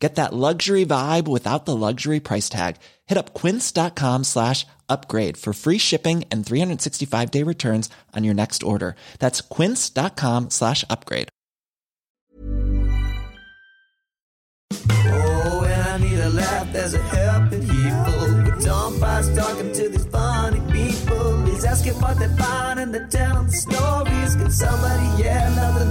Get that luxury vibe without the luxury price tag. Hit up quince.com slash upgrade for free shipping and 365 day returns on your next order. That's quince.com slash upgrade. Oh, and I need a laugh, there's a helping people. But Tom talking to these funny people. He's asking what they find telling the stories. Can somebody yell out the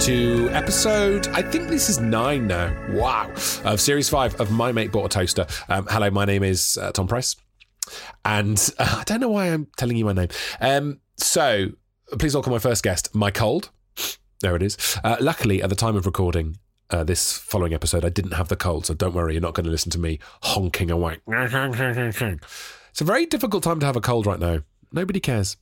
to episode, I think this is nine now. Wow. Of series five of My Mate Bought a Toaster. Um, hello, my name is uh, Tom Price. And uh, I don't know why I'm telling you my name. Um, so please welcome my first guest, My Cold. There it is. Uh, luckily, at the time of recording, uh, this following episode, I didn't have the cold, so don't worry, you're not going to listen to me honking away. It's a very difficult time to have a cold right now. Nobody cares.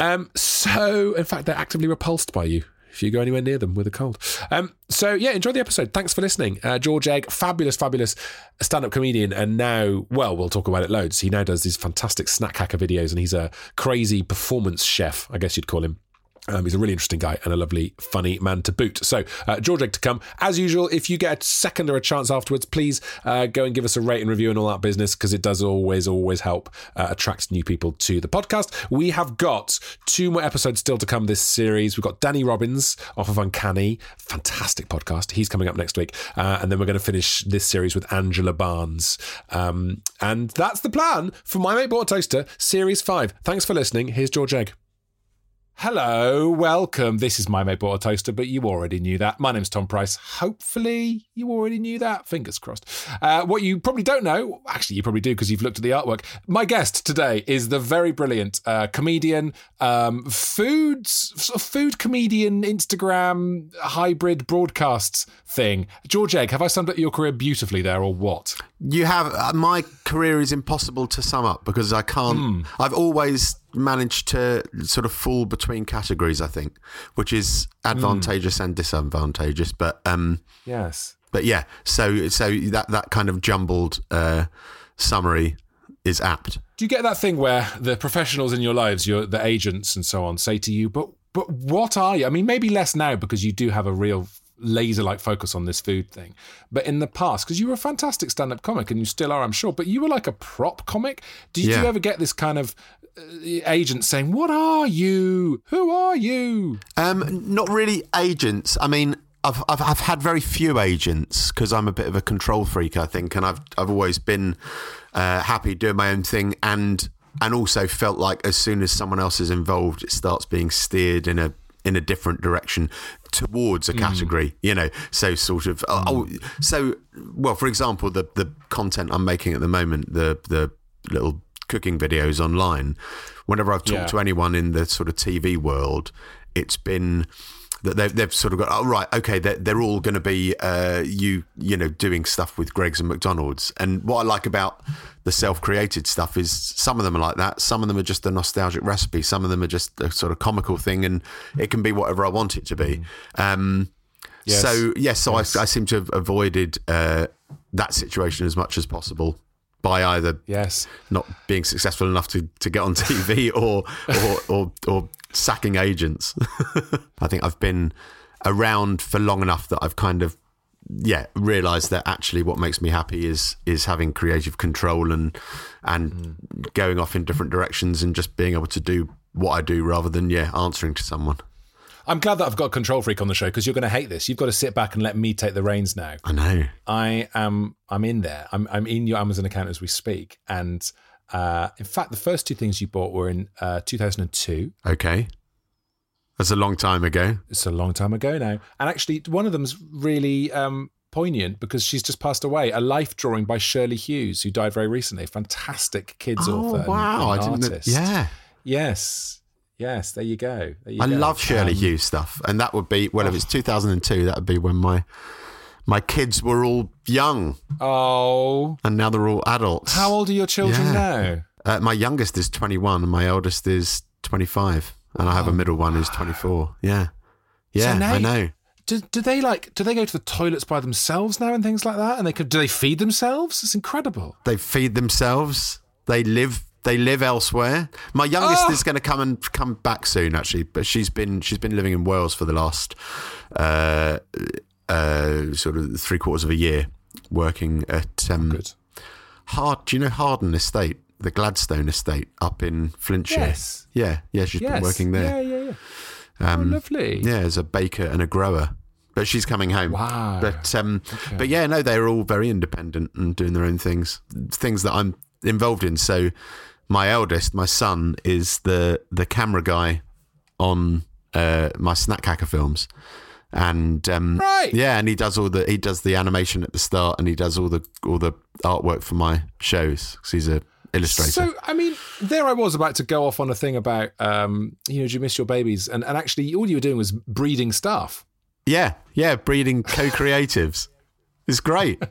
Um, so, in fact, they're actively repulsed by you if you go anywhere near them with a cold. Um, so, yeah, enjoy the episode. Thanks for listening. Uh, George Egg, fabulous, fabulous stand up comedian. And now, well, we'll talk about it loads. He now does these fantastic snack hacker videos and he's a crazy performance chef, I guess you'd call him. Um, he's a really interesting guy and a lovely, funny man to boot. So, uh, George Egg to come. As usual, if you get a second or a chance afterwards, please uh, go and give us a rate and review and all that business because it does always, always help uh, attract new people to the podcast. We have got two more episodes still to come this series. We've got Danny Robins off of Uncanny, fantastic podcast. He's coming up next week. Uh, and then we're going to finish this series with Angela Barnes. Um, and that's the plan for My Mate Bought Toaster, Series 5. Thanks for listening. Here's George Egg. Hello, welcome. This is My Mate Bought a Toaster, but you already knew that. My name's Tom Price. Hopefully, you already knew that. Fingers crossed. Uh, what you probably don't know, actually, you probably do because you've looked at the artwork. My guest today is the very brilliant uh, comedian, um, food, sort of food comedian, Instagram hybrid broadcasts thing. George Egg, have I summed up your career beautifully there, or what? You have uh, my career is impossible to sum up because I can't. I've always managed to sort of fall between categories. I think, which is advantageous and disadvantageous. But um, Yes. but yeah. So so that that kind of jumbled uh, summary is apt. Do you get that thing where the professionals in your lives, your the agents and so on, say to you, "But but what are you?" I mean, maybe less now because you do have a real laser-like focus on this food thing. But in the past, because you were a fantastic stand-up comic and you still are, I'm sure, but you were like a prop comic. Did Yeah. you ever get this kind of uh, agent saying, "What are you? Who are you?" Um, not really agents. I mean, I've I've, I've had very few agents because I'm a bit of a control freak, I think, and I've I've always been uh, happy doing my own thing, and and also felt like as soon as someone else is involved, it starts being steered in a in a different direction towards a category, you know. So sort of, oh, oh, so well, for example, the the content I'm making at the moment, the the little cooking videos online. Whenever I've talked Yeah. to anyone in the sort of TV world, it's been that they've, they've sort of got oh right okay they're, they're all going to be uh, you you know doing stuff with Greggs and McDonald's. And what I like about the self-created stuff is some of them are like that. Some of them are just a nostalgic recipe. Some of them are just a sort of comical thing and it can be whatever I want it to be. Um, Yes. so yes. so I, I seem to have avoided uh, that situation as much as possible by either Yes. not being successful enough to, to get on TV or or, or or sacking agents. I think I've been around for long enough that I've kind of yeah realized that actually what makes me happy is is having creative control and and mm. going off in different directions and just being able to do what I do rather than yeah answering to someone. I'm glad that I've got a control freak on the show because you're going to hate this. You've got to sit back and let me take the reins now. I know. I am I'm in there. I'm I'm in your Amazon account as we speak. And uh, in fact, the first two things you bought were in uh, 2002. Okay. That's a long time ago. It's a long time ago now. And actually, one of them's really um, poignant because she's just passed away. A life drawing by Shirley Hughes, who died very recently. Fantastic kids Oh author. and- wow! I and didn't. know-. Yeah. Yes. Yes, there you go. There you I go. love Shirley Um, Hughes stuff, and that would be well, if it's 2002, that would be when my my kids were all young, Oh, and now they're all adults. how old are your children Yeah. now? Uh, my youngest is 21, and my eldest is 25, and I have a middle one who's 24. Yeah, yeah, now I know. Do, do they like? Do they go to the toilets by themselves now and things like that? And they could? Do they feed themselves? It's incredible. They feed themselves. They live. They live elsewhere. My youngest Oh! is going to come and come back soon, actually. But she's been she's been living in Wales for the last uh, uh, sort of three quarters of a year, working at um. Hard. Do you know Hawarden Estate, the Gladstone Estate up in Flintshire? Yes. Yeah, yeah. She's Yes. been working there. Yeah, yeah, yeah. oh, lovely. Yeah, as a baker and a grower. But she's coming home. Wow. But um, but yeah, no, they're all very independent and doing their own things, things that I'm involved in. So my eldest, my son, is the the camera guy on uh, my Snack Hacker films, and um, Right. yeah, and he does all the he does the animation at the start, and he does all the all the artwork for my shows because he's a illustrator. So, I mean, there I was about to go off on a thing about, um, you know, do you miss your babies? And, and actually, all you were doing was breeding stuff. yeah, yeah, breeding co-creatives. it's great.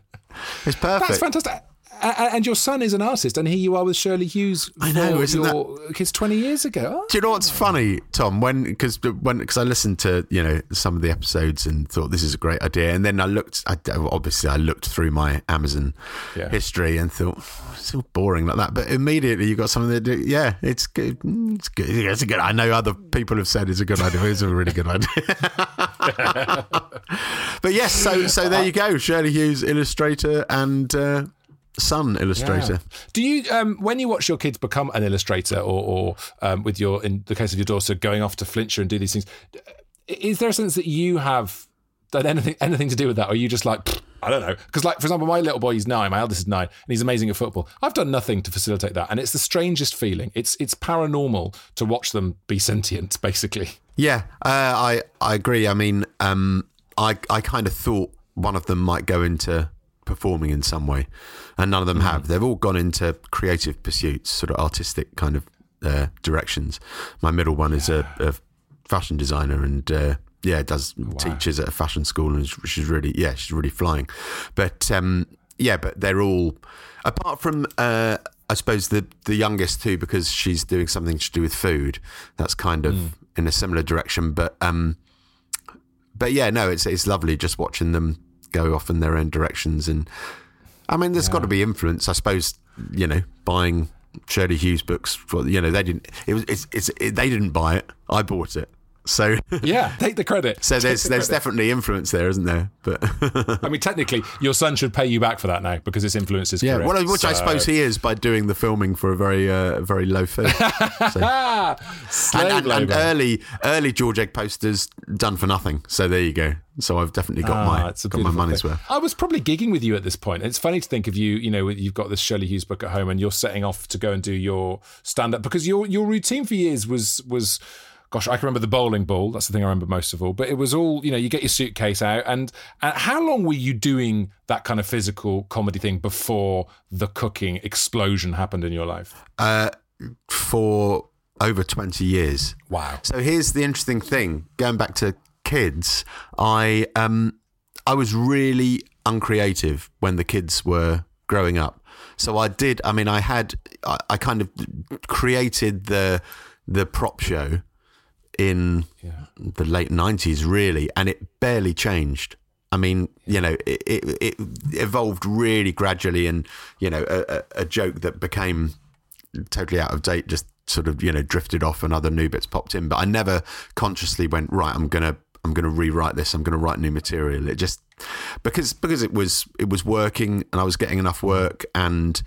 It's perfect. That's fantastic. And your son is an artist, and here you are with Shirley Hughes. I know, isn't your kids twenty years ago. Oh, Do you know what's funny, Tom? When because when because I listened to you know some of the episodes and thought this is a great idea, and then I looked. I, obviously, I looked through my Amazon Yeah. history and thought "Oh, it's all boring like that. But immediately you got something that. Yeah, it's good. Mm, It's good. It's a good. I know other people have said it's a good idea. It's a really good idea. but yes, so so there you go. Shirley Hughes, illustrator and uh, son illustrator. Yeah. Do you, um, when you watch your kids become an illustrator, or, or um, with your, in the case of your daughter, going off to Flintshire and do these things, is there a sense that you have done anything anything to do with that, or are you just like? "Pfft, I don't know, because like for example, my little boy, he's nine. My eldest is nine, and he's amazing at football. I've done nothing to facilitate that, and it's the strangest feeling. It's it's paranormal to watch them be sentient, basically. Yeah, uh, I I agree. I mean, um, I I kind of thought one of them might go into performing in some way, and none of them have. They've all gone into creative pursuits, sort of artistic kind of uh, directions. My middle one is a, a fashion designer and. Uh, yeah, does teaches at a fashion school and she's really yeah she's really flying, but um, yeah, but they're all apart from uh, I suppose the the youngest too because she's doing something to do with food. That's kind of in a similar direction, but um, but yeah, no, it's it's lovely just watching them go off in their own directions, and I mean, there's got to be influence, I suppose. You know, buying Shirley Hughes books for you know they didn't it was it's, it's it, they didn't buy it, I bought it. So Yeah, take the credit. so there's the there's credit. definitely influence there, isn't there? But I mean, technically, your son should pay you back for that now because it's influenced his yeah, career. well, which I suppose he is by doing the filming for a very uh, very low fee. Ah, and, and, and early early George Egg posters done for nothing. So there you go. So I've definitely got Ah, my got my money's thing. worth. I was probably gigging with you at this point. It's funny to think of you. You know, you've got this Shirley Hughes book at home, and you're setting off to go and do your stand up because your your routine for years was was. Gosh, I can remember the bowling ball. That's the thing I remember most of all. But it was all, you know, you get your suitcase out. And, and how long were you doing that kind of physical comedy thing before the cooking explosion happened in your life? Uh, for over 20 years. Wow. So here's the interesting thing. Going back to kids, I um I was really uncreative when the kids were growing up. So I did. I mean, I had. I, I kind of created the the prop show in the late '90s, really, and it barely changed. I mean, you know, it, it, it evolved really gradually, and you know, a, a, a joke that became totally out of date just sort of you know drifted off and other new bits popped in. But i never consciously went right i'm gonna i'm gonna rewrite this. I'm gonna write new material. It just because because it was it was working and i was getting enough work and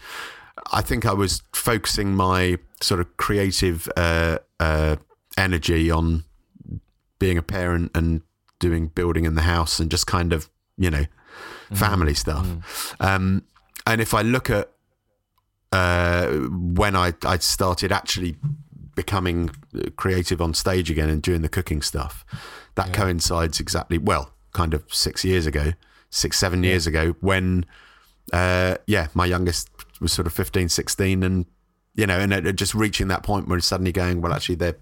i think i was focusing my sort of creative uh, uh, energy on being a parent and doing building in the house and just kind of you know family stuff. Um, and if i look at uh, when I, I started actually becoming creative on stage again and doing the cooking stuff, that coincides exactly, well, kind of six years ago, six, seven years ago, when, uh, yeah, my youngest was sort of 15, 16, and, you know, and just reaching that point where it's suddenly going, well, actually, they're,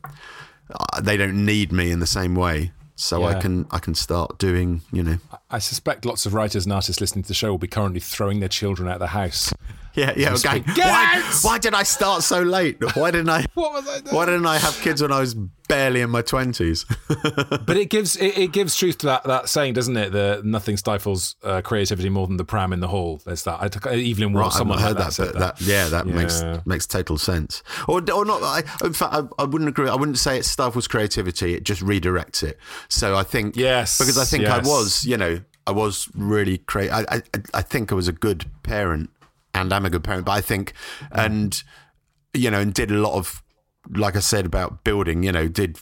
uh, they don't need me in the same way. So I can I can start doing you know I suspect lots of writers and artists listening to the show will be currently throwing their children out of the house. yeah yeah okay. Get why, out! why did I start so late? Why didn't I? What was I doing? Why didn't I have kids when I was barely in my twenties? But it gives it, it gives truth to that, that saying, doesn't it? That nothing stifles uh, creativity more than the pram in the hall. There's that. I took, Evelyn Waugh, Right, someone I've heard that. said but that, yeah, that makes Yeah. makes total sense. Or, or not. I, in fact, I, I wouldn't agree. I wouldn't say it stifles creativity. It just redirects it. So I think Yes, because I think I was, you know, I was really creative. I, I I think I was a good parent and I am a good parent. But I think and you know and did a lot of like I said about building. You know, did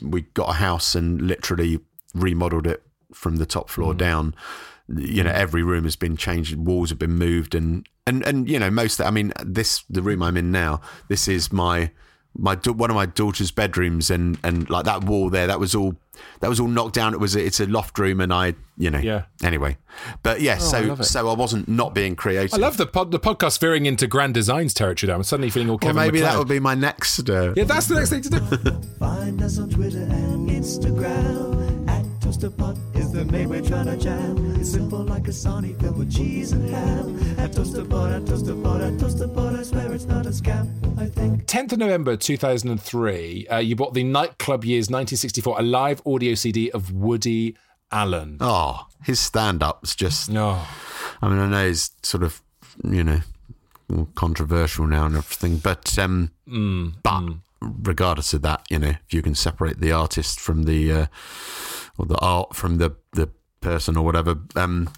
we got a house and literally remodeled it from the top Mm. floor down. You know, every room has been changed, walls have been moved, and and and you know, most. I mean, this the room I'm in now. This is my my one of my daughter's bedrooms, and and like that wall there, that was all that was all knocked down. It was it's a loft room, and I, you know, Yeah. Anyway, but yeah, I so love it. so I wasn't not being creative. I love the pod, the podcast veering into grand designs territory. There, I'm suddenly feeling all Well, Kevin maybe that would be my next. Uh, Yeah, that's the next thing to do. Find us on Twitter and Instagram. At ToasterPod is the name we're trying to jam. It's simple like a Sonic filled with cheese and ham. At ToasterPod, at ToasterPod, at ToasterPod, I swear it's not a scam. I think 10th of November 2003, uh, you bought the Nightclub Years 1964, a live audio CD of Woody Allen. oh, his stand-up's just. No. I mean, I know he's sort of, you know, controversial now and everything, but um, Mm, but regardless of that, you know, if you can separate the artist from the uh, or the art from the the person or whatever, um,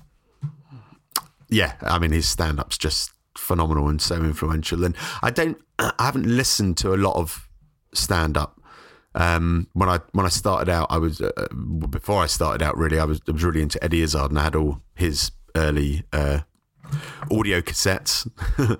yeah, I mean, his stand-up's just phenomenal and so influential. And I don't, I haven't listened to a lot of stand-up. Um, when I when I started out, I was uh, before I started out. Really, I was I was really into Eddie Izzard, and I had all his early uh, audio cassettes that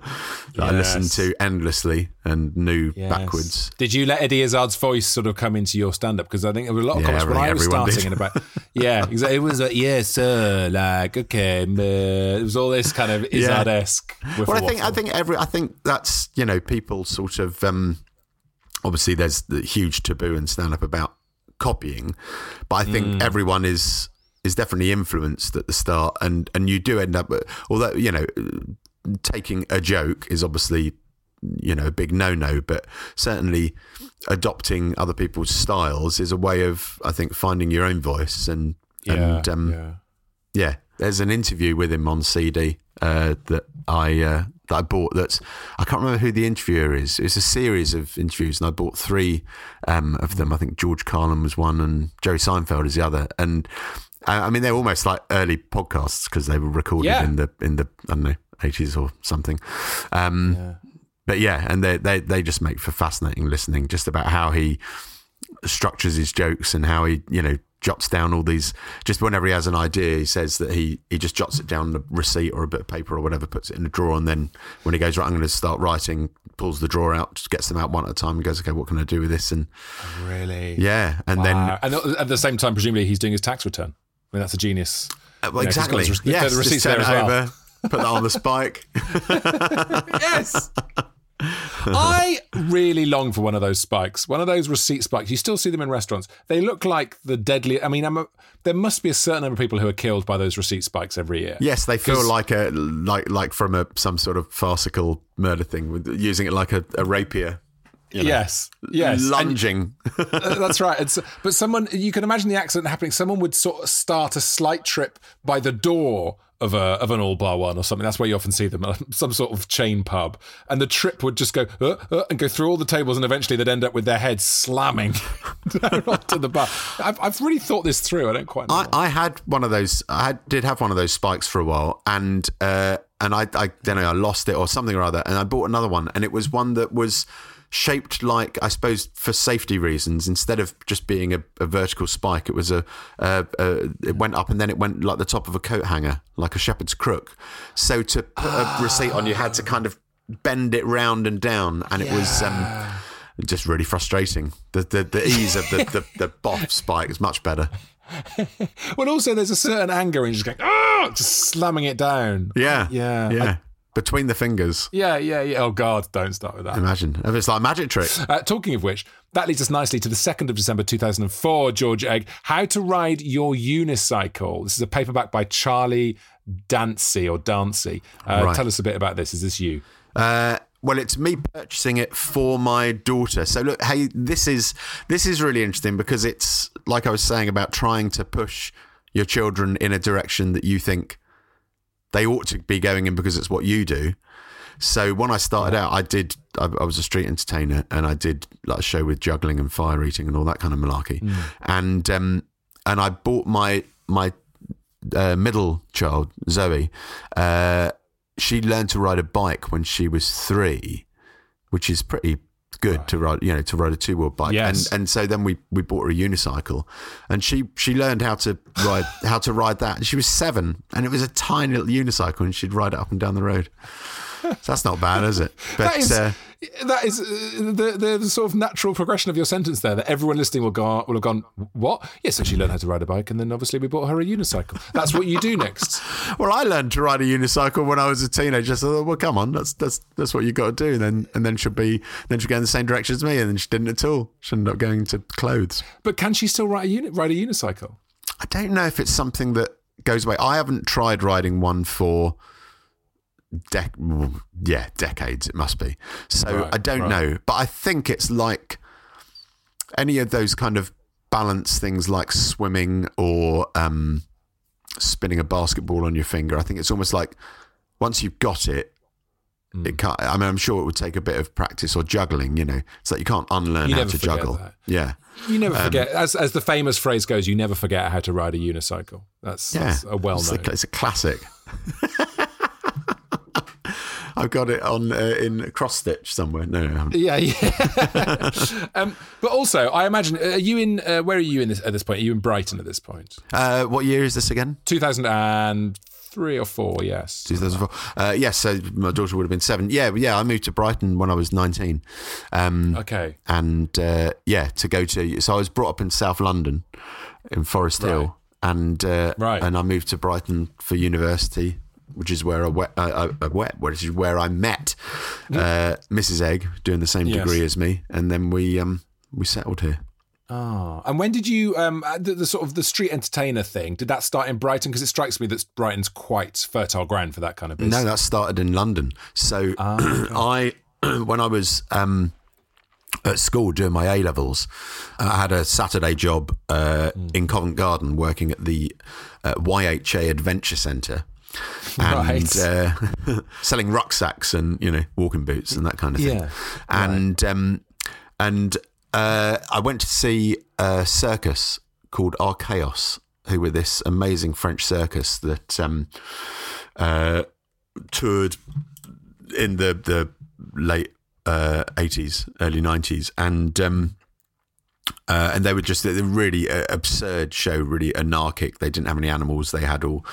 I listened to endlessly and knew Yes. backwards. Did you let Eddie Izzard's voice sort of come into your stand up? Because I think there were a lot of Yeah, comments when I I was starting did. in about. Yeah, exactly. It was like, yes, sir, like, okay. uh, It was all this kind of Izzard esque. Well, I think I think every I think that's you know people sort of um, obviously there's the huge taboo in stand up about copying, but I think Mm. everyone is is definitely influenced at the start, and and you do end up although you know taking a joke is obviously you know a big no no, but certainly adopting other people's styles is a way of I think finding your own voice and Yeah, and um, yeah. yeah, there's an interview with him on CD uh, that I uh, that I bought. That's I can't remember who the interviewer is. It's a series of interviews, and I bought three um, of them. I think George Carlin was one, and Jerry Seinfeld is the other. And I mean, they're almost like early podcasts because they were recorded Yeah. in the in the I don't know eighties or something. Um, But yeah, and they, they they just make for fascinating listening, just about how he structures his jokes and how he you know jots down all these just whenever he has an idea he says that he he just jots it down on a receipt or a bit of paper or whatever puts it in a drawer and then when he goes right i'm going to start writing pulls the drawer out just gets them out one at a time and goes okay what can i do with this and Really? yeah and Wow. and at the same time, presumably, he's doing his tax return. I mean, that's a genius. uh, well, Yeah, 'cause he's got exactly his re- yes the receipts just turn there it well. over put that on the spike yes. I really long for one of those spikes, one of those receipt spikes. You still see them in restaurants. They look like the deadly. I mean, I'm a, there must be a certain number of people who are killed by those receipt spikes every year. Yes, they feel like a like like from a some sort of farcical murder thing with using it like a, a rapier. You know, Yes, yes, And- lunging. Uh, that's right. It's, but someone, you can imagine the accident happening. Someone would sort of start a slight trip by the door of a of an all bar one or something. That's where you often see them, some sort of chain pub, and the trip would just go uh, uh, and go through all the tables, and eventually they'd end up with their heads slamming down onto the bar. I've, I've really thought this through. I don't quite know. I, I had one of those. I had, did have one of those spikes for a while, and uh, and I, I don't know, I lost it or something or other, and I bought another one, and it was one that was shaped like I suppose for safety reasons. Instead of just being a, a vertical spike, it was a, a, a it went up and then it went like the top of a coat hanger, like a shepherd's crook. So to put a receipt on, you had to kind of bend it round and down, and it was. Um, just really frustrating. The the, the ease of the, the, the boff spike is much better. well, also there's a certain anger in just going ah, just slamming it down. Yeah. Yeah. Yeah. Between the fingers. Yeah, yeah, yeah. Oh God, don't start with that. Imagine if it's like a magic trick. Uh, talking of which, that leads us nicely to the 2nd of December 2004, George Egg. How to Ride Your Unicycle. This is a paperback by Charlie Dancey or Dancy. Uh, Right. Tell us a bit about this. Is this you? Uh, well, it's me purchasing it for my daughter. So look, hey, this is this is really interesting because it's like I was saying about trying to push your children in a direction that you think they ought to be going in because it's what you do. So when I started out, I did. I, I was a street entertainer, and I did like a show with juggling and fire eating and all that kind of malarkey. And um, and I bought my my uh, middle child Zoe. Uh, she learned to ride a bike when she was three, which is pretty good to ride. You know, to ride a two wheel bike. Yes. And and so then we we bought her a unicycle, and she she learned how to ride how to ride that. And she was seven, and it was a tiny little unicycle, and she'd ride it up and down the road. So that's not bad, is it? But is, uh, that is uh, the, the, sort of natural progression of your sentence there. That everyone listening will go will have gone. What? Yes, so she learned how to ride a bike, and then obviously we bought her a unicycle. That's what you do next. well, I learned to ride a unicycle when I was a teenager. So well, come on, that's that's that's what you got to do. And then and then she'll be then she'll go in the same direction as me, and then she didn't at all. She ended up going to clothes. But can she still ride a uni- ride a unicycle? I don't know if it's something that goes away. I haven't tried riding one for dec- yeah, decades it must be. So Right, I don't right. know, but I think it's like any of those kind of balance things like swimming or um, spinning a basketball on your finger. I think it's almost like once you've got it, it can't. I mean, I'm sure it would take a bit of practice or juggling. You know, it's like you can't unlearn You how to juggle. that. Yeah, You Um, never forget, as as the famous phrase goes, you never forget how to ride a unicycle. That's, yeah, that's a well known. a, it's a classic. I've got it on uh, in cross stitch somewhere. No, no, I haven't. Yeah, yeah. um, but also, I imagine, are you in? Uh, where are you in this at this point? Are you in Brighton at this point? Uh, what year is this again? Two thousand and three or four? Yes. 2004. Uh, yes, so my daughter would have been seven. Yeah, yeah. I moved to Brighton when I was 19. Um, Okay. and uh, yeah, to go to. So I was brought up in South London, in Forest Right. Hill, and uh, Right. and I moved to Brighton for university, which is where I wet, uh, I, I wet, which is where I met uh, Mrs. Egg, doing the same Yes. degree as me, and then we um we settled here. Oh, and when did you um the, the sort of the street entertainer thing? Did that start in Brighton? Because it strikes me that Brighton's quite fertile ground for that kind of business. No, that started in London. So I, when I was um, at school doing my A levels, I had a Saturday job uh, in Covent Garden working at the uh, YHA Adventure Centre. And Right. uh, selling rucksacks and you know walking boots and that kind of thing, Yeah, and um, and uh, I went to see a circus called Archaos, who were this amazing French circus that um, uh, toured in the the late uh, eighties, early nineties, and um, uh, and they were just a really uh, absurd show, really anarchic. They didn't have any animals. They had all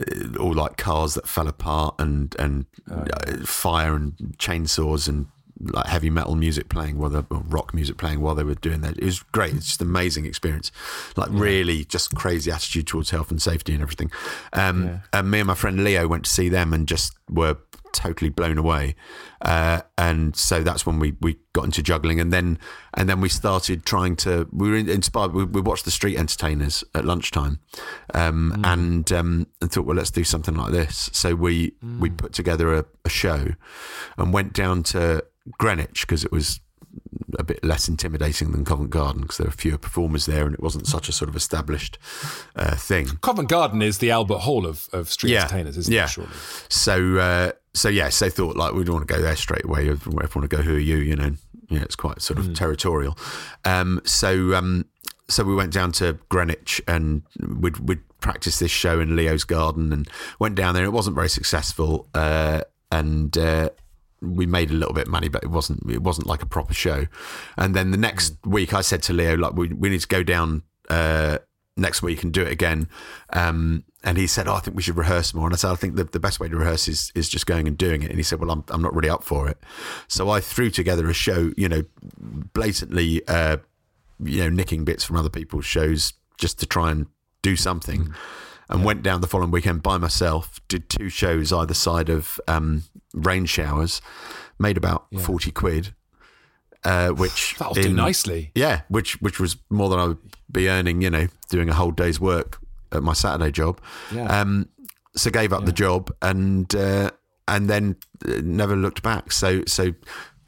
uh, all like cars that fell apart and and uh, fire and chainsaws and like heavy metal music playing while they rock music playing while they were doing that. It was great. It's just an amazing experience. Like really just crazy attitude towards health and safety and everything. Um, And me and my friend Leo went to see them and just were totally blown away. Uh, and so that's when we, we got into juggling and then and then we started trying to we were inspired we, we watched the street entertainers at lunchtime um, and um, and thought well let's do something like this so we we put together a, a show and went down to Greenwich because it was a bit less intimidating than Covent Garden because there were fewer performers there and it wasn't such a sort of established uh, thing Covent Garden is the Albert Hall of, of street entertainers, isn't yeah. it? Surely. So, uh, so yes, they thought like we don't want to go there straight away. We want to go, who are you? You know, yeah, it's quite sort of territorial. Um, so, um, so we went down to Greenwich and we'd, we'd practice this show in Leo's garden and went down there. It wasn't very successful. Uh, and, uh, we made a little bit of money, but it wasn't it wasn't like a proper show. And then the next week, I said to Leo, like, we we need to go down uh, next week and do it again. Um, and he said, oh, I think we should rehearse more. And I said, I think the, the best way to rehearse is is just going and doing it. And he said, Well, I'm I'm not really up for it. So I threw together a show, you know, blatantly, uh, you know, nicking bits from other people's shows just to try and do something. and went down the following weekend by myself. Did two shows either side of um, rain showers. Made about forty quid, uh, which That'll do nicely. Yeah, which which was more than I would be earning. You know, doing a whole day's work at my Saturday job. Yeah. Um, so gave up the job and uh, and then uh, never looked back. So so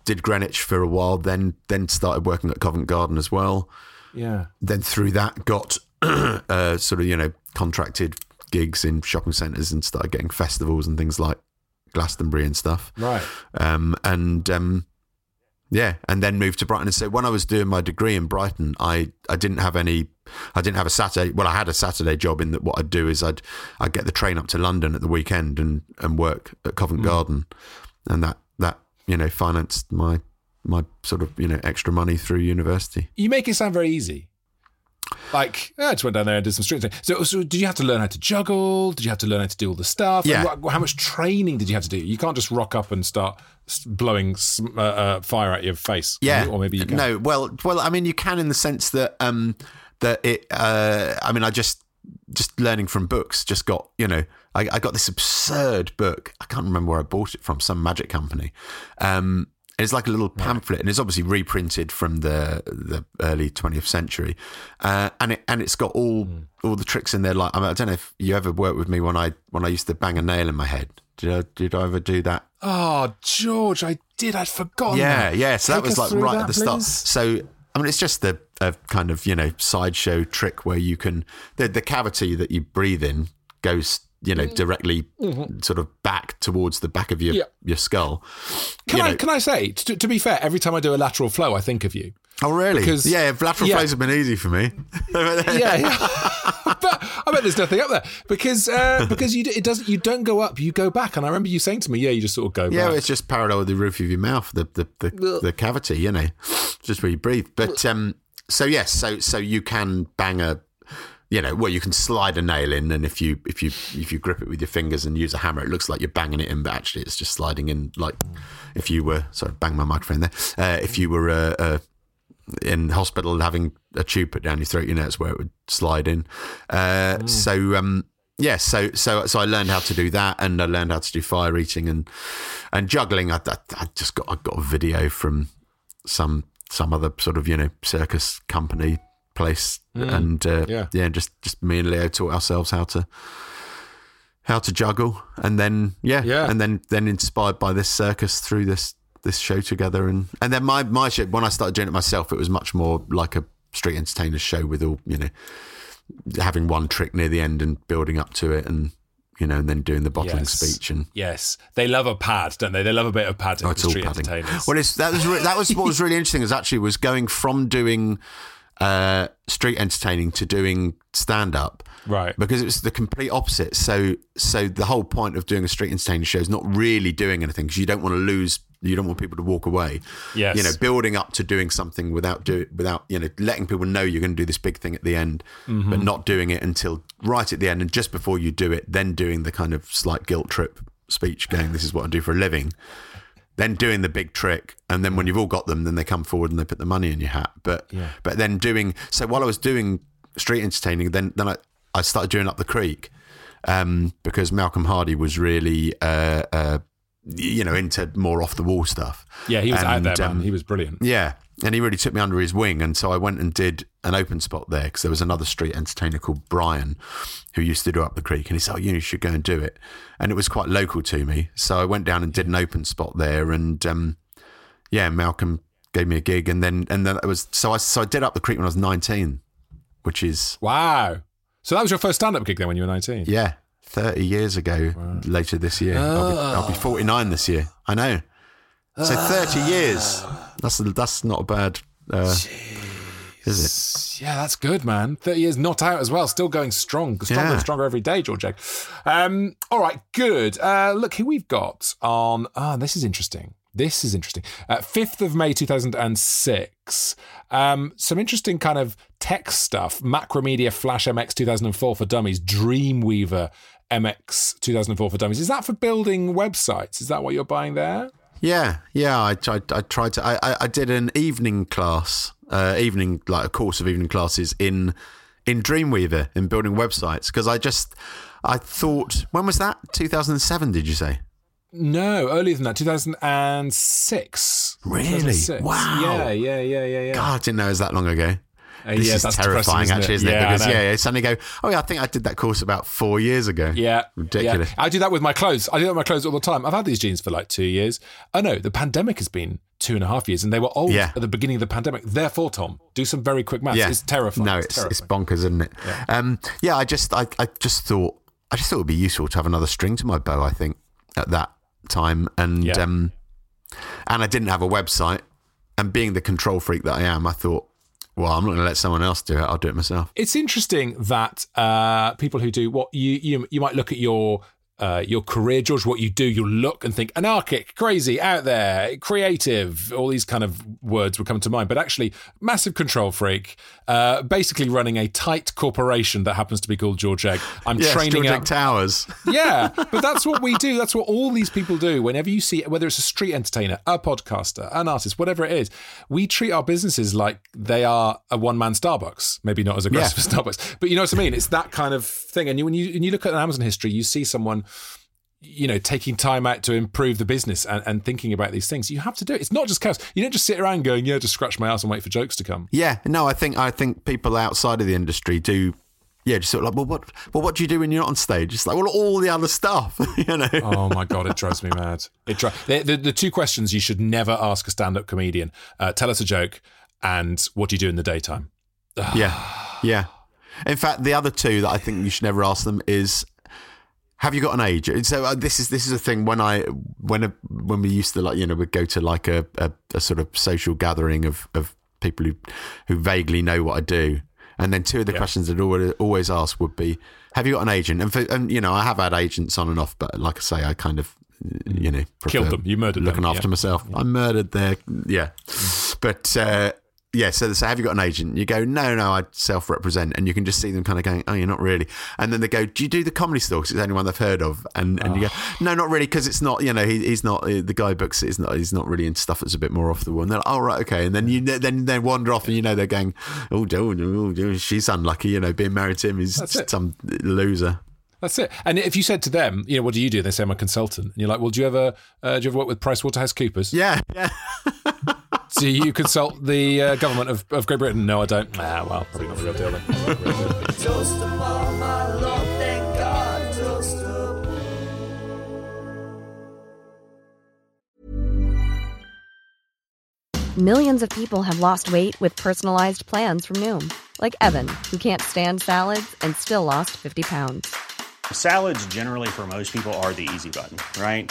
did Greenwich for a while. Then then started working at Covent Garden as well. Yeah. Then through that got uh, sort of you know contracted gigs in shopping centres and started getting festivals and things like Glastonbury and stuff. Right. Um, and um, yeah, and then moved to Brighton. And so when I was doing my degree in Brighton, I, I didn't have any, I didn't have a Saturday. Well, I had a Saturday job in that. What I'd do is I'd I'd get the train up to London at the weekend and and work at Covent mm. Garden, and that that you know financed my my sort of you know extra money through university. You make it sound very easy. Like, I just went down there and did some street. So, so, did you have to learn how to juggle? Did you have to learn how to do all the stuff? Yeah. How much training did you have to do? You can't just rock up and start blowing uh, uh, fire at your face. Yeah. Or maybe you can. No, well, well, I mean, you can in the sense that um that it. Uh, I mean, I just just learning from books. Just got you know, I, I got this absurd book. I can't remember where I bought it from. Some magic company. Um, it's like a little pamphlet, and it's obviously reprinted from the the early twentieth century, uh, and it and it's got all Hmm. all the tricks in there. Like I, mean, I don't know if you ever worked with me when I when I used to bang a nail in my head. Did I did I ever do that? Oh, George, I did. I'd forgotten. Yeah, that. yeah. So Take that was like right that, at the start. please. So I mean, it's just the a kind of you know sideshow trick where you can the the cavity that you breathe in goes you know directly sort of back towards the back of your Mm-hmm. Yeah. your skull. Can You I know- can I say to, to be fair? Every time I do a lateral flow, I think of you. Oh really? Because- yeah, lateral yeah. flows have been easy for me. Yeah, yeah. but I bet there's nothing up there because uh, because you d- it doesn't you don't go up, you go back. And I remember you saying to me, yeah, you just sort of go Yeah, back. it's just parallel with the roof of your mouth, the the the, the cavity, you know, just where you breathe. But um, so yes, so so you can bang a, you know, well, you can slide a nail in, and if you if you if you grip it with your fingers and use a hammer, it looks like you're banging it in, but actually it's just sliding in. Like if you were sorry, bang my microphone there. Uh, if you were uh, uh, in hospital and having a tube put down your throat, you know, it's where it would slide in. Uh, So, um, yeah, so so so I learned how to do that, and I learned how to do fire eating and and juggling. I, I, I just got I got a video from some some other sort of you know circus company place, and uh, yeah. yeah, just just me and Leo taught ourselves how to how to juggle, and then yeah, Yeah. and then then inspired by this circus through this this show together, and and then my my show when I started doing it myself, it was much more like a street entertainer show with all you know having one trick near the end and building up to it, and you know, and then doing the bottling Yes. speech and. Yes, they love a pad, don't they? They love a bit of padding. Oh, it's all padding. entertainers. Well, it's, that was re- that was what was really interesting. Is actually was going from doing uh, street entertaining to doing stand up, Right. Because it was the complete opposite. So, so the whole point of doing a street entertaining show is not really doing anything because you don't want to lose. You don't want people to walk away. Yes. You know, building up to doing something without do without you know letting people know you're going to do this big thing at the end, Mm-hmm. but not doing it until right at the end and just before you do it, then doing the kind of slight guilt trip speech, going, "This is what I do for a living." Then doing the big trick and then when you've all got them then they come forward and they put the money in your hat but yeah. but then doing so while i was doing street entertaining then then i, I started doing up the creek um, because Malcolm Hardee was really uh, uh, you know into more off the wall stuff yeah, he was out there, man. um, he was brilliant. yeah, and he really took me under his wing, and so I went and did an open spot there because there was another street entertainer called Brian who used to do up the creek, and he said, "Oh, you should go and do it," and it was quite local to me, so I went down and did an open spot there, and um, yeah, Malcolm gave me a gig, and then and then it was so I so I did up the creek when I was nineteen, which is Wow. So that was your first stand-up gig then when you were 19? yeah, thirty years ago. Later this year, I'll, be, I'll be forty nine this year. I know. So thirty years. That's that's not a bad. Uh, is it? Yeah, that's good, man. 30 years not out as well, still going strong. Stronger Yeah. and stronger every day, George Um, all right, good. Uh, look who we've got on. Ah, this is interesting. This is interesting. Uh, 5th of May 2006. Um, some interesting kind of tech stuff. Macromedia Flash MX 2004 for Dummies, Dreamweaver MX 2004 for Dummies. Is that for building websites? Is that what you're buying there? Yeah, yeah. I tried. I tried to. I, I, did an evening class, uh, evening like a course of evening classes in in Dreamweaver in building websites because I just I thought when was that 2007? Did you say? No, earlier than that, 2006. Really? 2006. Wow. Yeah, yeah, yeah, yeah, yeah. God, I didn't know it was that long ago. Uh, This yeah, is that's terrifying, depressing, actually, isn't it? Yeah, I Because yeah, yeah, suddenly go, oh yeah, I think I did that course about four years ago. Yeah, Ridiculous. yeah. I do that with my clothes. I do that with my clothes all the time. I've had these jeans for like two years. Oh no, the pandemic has been two and a half years, and they were old Yeah. at the beginning of the pandemic. Therefore, Tom, do some very quick maths. Yeah, It's terrifying. No, it's, it's it's bonkers, isn't it? Yeah. Um, yeah, I just I, I just thought I just thought it'd be useful to have another string to my bow. I think at that time, and um, and I didn't have a website, and being the control freak that I am, I thought, well, I'm not going to let someone else do it. I'll do it myself. It's interesting that uh, people who do what you you you might look at your. Uh, your career, George, what you do, you'll look and think anarchic, crazy, out there, creative, all these kind of words would come to mind. But actually, massive control freak, uh, basically running a tight corporation that happens to be called George Egg. I'm Yes, training George up Egg Towers. yeah, but that's what we do. That's what all these people do. Whenever you see, whether it's a street entertainer, a podcaster, an artist, whatever it is, we treat our businesses like they are a one man Starbucks. Maybe not as aggressive as Starbucks, but you know what I mean. It's that kind of thing. And you, when you when you look at an Amazon history, you see someone. You know, taking time out to improve the business and, and thinking about these things, you have to do it. It's not just chaos. You don't just sit around going, "Yeah, just scratch my ass and wait for jokes to come." Yeah, no, I think I think people outside of the industry do. Yeah, just sort of like, well, what, well, what do you do when you're not on stage? It's like, well, all the other stuff, you know. Oh my god, it drives me mad. It dri- the, the the two questions you should never ask a stand-up comedian: uh, tell us a joke, and what do you do in the daytime? Yeah, yeah. In fact, the other two that I think you should never ask them is, have you got an age? So uh, this is this is a thing when I when a, when we used to like you know we'd go to like a, a, a sort of social gathering of of people who who vaguely know what I do, and then two of the questions I'd always always ask would be, have you got an agent? And for, and you know I have had agents on and off, but like I say, I kind of you know Killed them. You murdered them, looking after yeah. myself. I murdered their yeah, but. uh yeah, so they say, have you got an agent? You go, no, no, I self represent. And you can just see them kind of going, oh, you're not really. And then they go, do you do the comedy store? 'Cause it's the only one they've heard of. And, and you go, no, not really, because it's not, you know, he, he's not, uh, the guy who books it is not, he's not really into stuff that's a bit more off the wall. And they're like, oh, right, okay. And then you then they wander off and you know, they're going, oh, do, do, do, she's unlucky, you know, being married to him is some loser. That's it. And if you said to them, you know, what do you do? They say I'm a consultant, and you're like, well, do you ever uh, do you ever work with PricewaterhouseCoopers? Yeah, yeah. Do you consult the uh, government of, of Great Britain? No, I don't. Ah, well, probably not the real deal then. Not the real deal. Toast 'em all, my lord, thank God. Toast 'em. Millions of people have lost weight with personalized plans from Noom, like Evan, who can't stand salads and still lost 50 pounds. Salads, generally, for most people, are the easy button, right?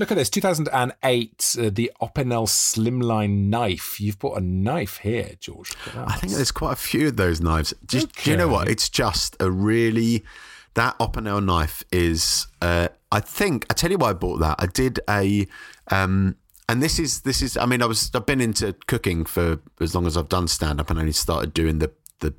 Look at this, 2008, uh, the Opinel Slimline knife. You've bought a knife here, George. Look at that. I think there's quite a few of those knives. Just, Do you know what? It's just a really that Opinel knife is. Uh, I think I tell you why I bought that. I did a, um, and this is this is. I mean, I was I've been into cooking for as long as I've done stand up, and only started doing the the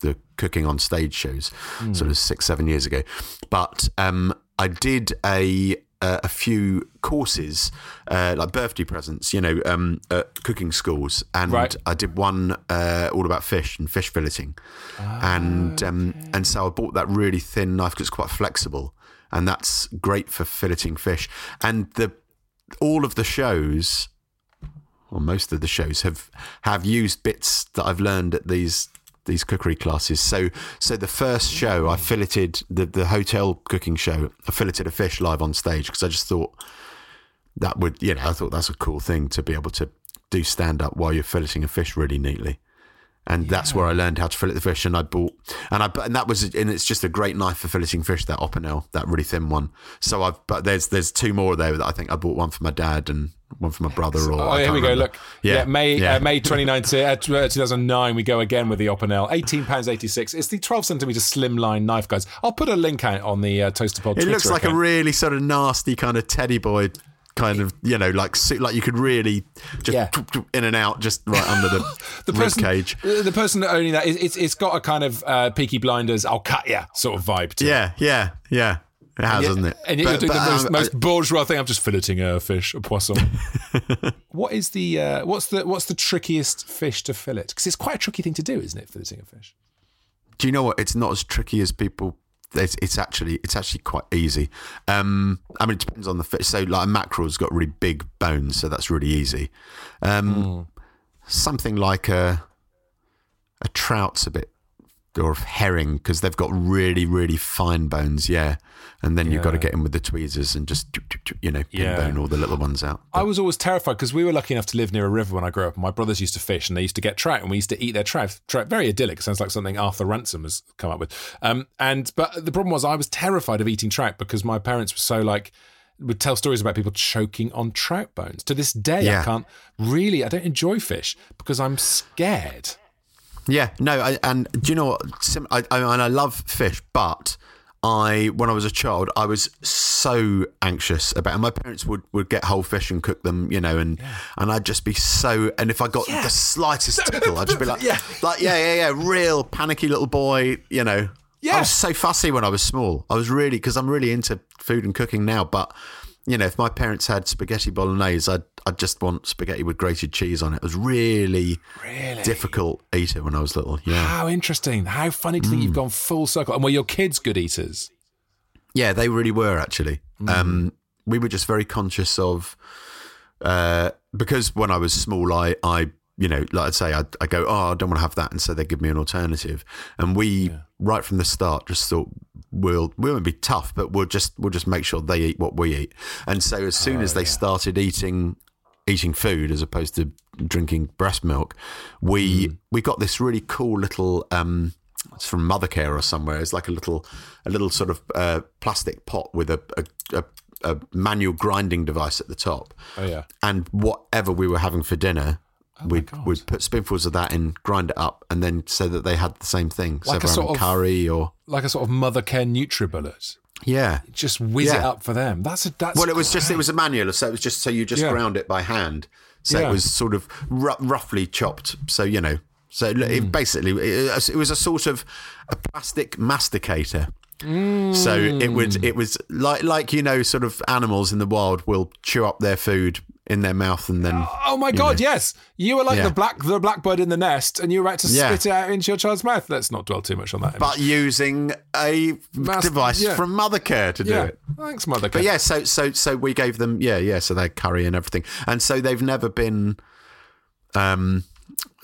the cooking on stage shows, sort of six seven years ago. But um, I did a a a few courses, uh, like birthday presents, you know, um, at cooking schools, and Right. I did one uh, all about fish and fish filleting, and um, and so I bought that really thin knife because it's quite flexible, and that's great for filleting fish. And the all of the shows, or most of the shows, have have used bits that I've learned at these these cookery classes. So so the first show I filleted the the hotel cooking show. I filleted a fish live on stage because I just thought that would you know I thought that's a cool thing to be able to do stand up while you're filleting a fish really neatly. And that's where I learned how to fillet the fish. And I bought, and I, and that was, and it's just a great knife for filleting fish. That Opinel, that really thin one. So I've, but there's, there's two more there that I think I bought one for my dad and one for my brother. Or Oh, here we go. Look, yeah, May yeah. Uh, May 2019, uh, 2009, we go again with the Opinel, eighteen pounds eighty six. It's the twelve centimeter slimline knife, guys. I'll put a link out on the uh, Toaster Pod. It Twitter looks like a really sort of nasty kind of teddy boy kind of you know like suit like you could really just Yeah. in and out just right under the, the person, cage. uh, the person owning that, it's, it's got a kind of uh, Peaky Blinders, I'll cut ya sort of vibe to it. Yeah, yeah, yeah. It has, doesn't it? And yet you're doing but, the most, um, most bourgeois thing. I'm just filleting a fish, a poisson. what is the uh, what's the what's the trickiest fish to fillet? Because it's quite a tricky thing to do, isn't it? Filleting a fish. do you know what? It's not as tricky as people. It's, it's actually it's actually quite easy. Um, I mean, it depends on the fish. So, like a mackerel's got really big bones, so that's really easy. Um, Something like a a trout's a bit, or herring because they've got really really fine bones. Yeah, and then you've got to get in with the tweezers and just you know Yeah. pinbone all the little ones out. I was always terrified because we were lucky enough to live near a river when I grew up. My brothers used to fish and they used to get trout, and we used to eat their trout. trout very idyllic. Sounds like something Arthur Ransome has come up with. Um, and but the problem was I was terrified of eating trout because my parents were so like would tell stories about people choking on trout bones. To this day, I can't really. I don't enjoy fish because I'm scared. Yeah, no, I, and do you know what? I, I, and I love fish, but I, when I was a child, I was so anxious about. And my parents would, would get whole fish and cook them, you know, and and I'd just be so. And if I got the slightest tickle, I'd just be like, Yeah. like yeah, yeah, yeah, real panicky little boy, you know. Yeah. I was so fussy when I was small. I was really because I'm really into food and cooking now, but. You know, if my parents had spaghetti bolognese, I'd I'd just want spaghetti with grated cheese on it. It was really, Really? difficult eater when I was little. Yeah, How interesting! How funny to think you've gone full circle. And were your kids good eaters? Yeah, they really were actually. Um, we were just very conscious of uh, because when I was small, I, I you know, like I'd say, I, I go, oh, I don't want to have that, and so they give me an alternative. And we, right from the start, just thought we'll we won't be tough, but we'll just we'll just make sure they eat what we eat. And so as soon as they started eating eating food as opposed to drinking breast milk, we we got this really cool little. Um, it's from Mothercare or somewhere. It's like a little, a little sort of uh, plastic pot with a, a, a, a manual grinding device at the top. Oh yeah. And whatever we were having for dinner, Oh we'd, we'd put spoonfuls of that in, grind it up, and then so that they had the same thing. So Like a sort of- curry or Like a sort of Mothercare NutriBullet. yeah. Just whiz it up for them. That's a that's Well, it was just it was a manual, so it was just so you just Yeah. ground it by hand. So Yeah. it was sort of ru- roughly chopped. So you know, so it, Mm. basically it, it was a sort of a plastic masticator. So it would it was like like you know sort of animals in the wild will chew up their food in their mouth and then Oh my god, yes. You were like Yeah. the black the blackbird in the nest and you were about to Yeah. spit it out into your child's mouth. Let's not dwell too much on that. but using a Mas- device yeah. from Mothercare to do it. Thanks, Mothercare. But yeah, so so so we gave them yeah yeah so they curry and everything, and so they've never been, um,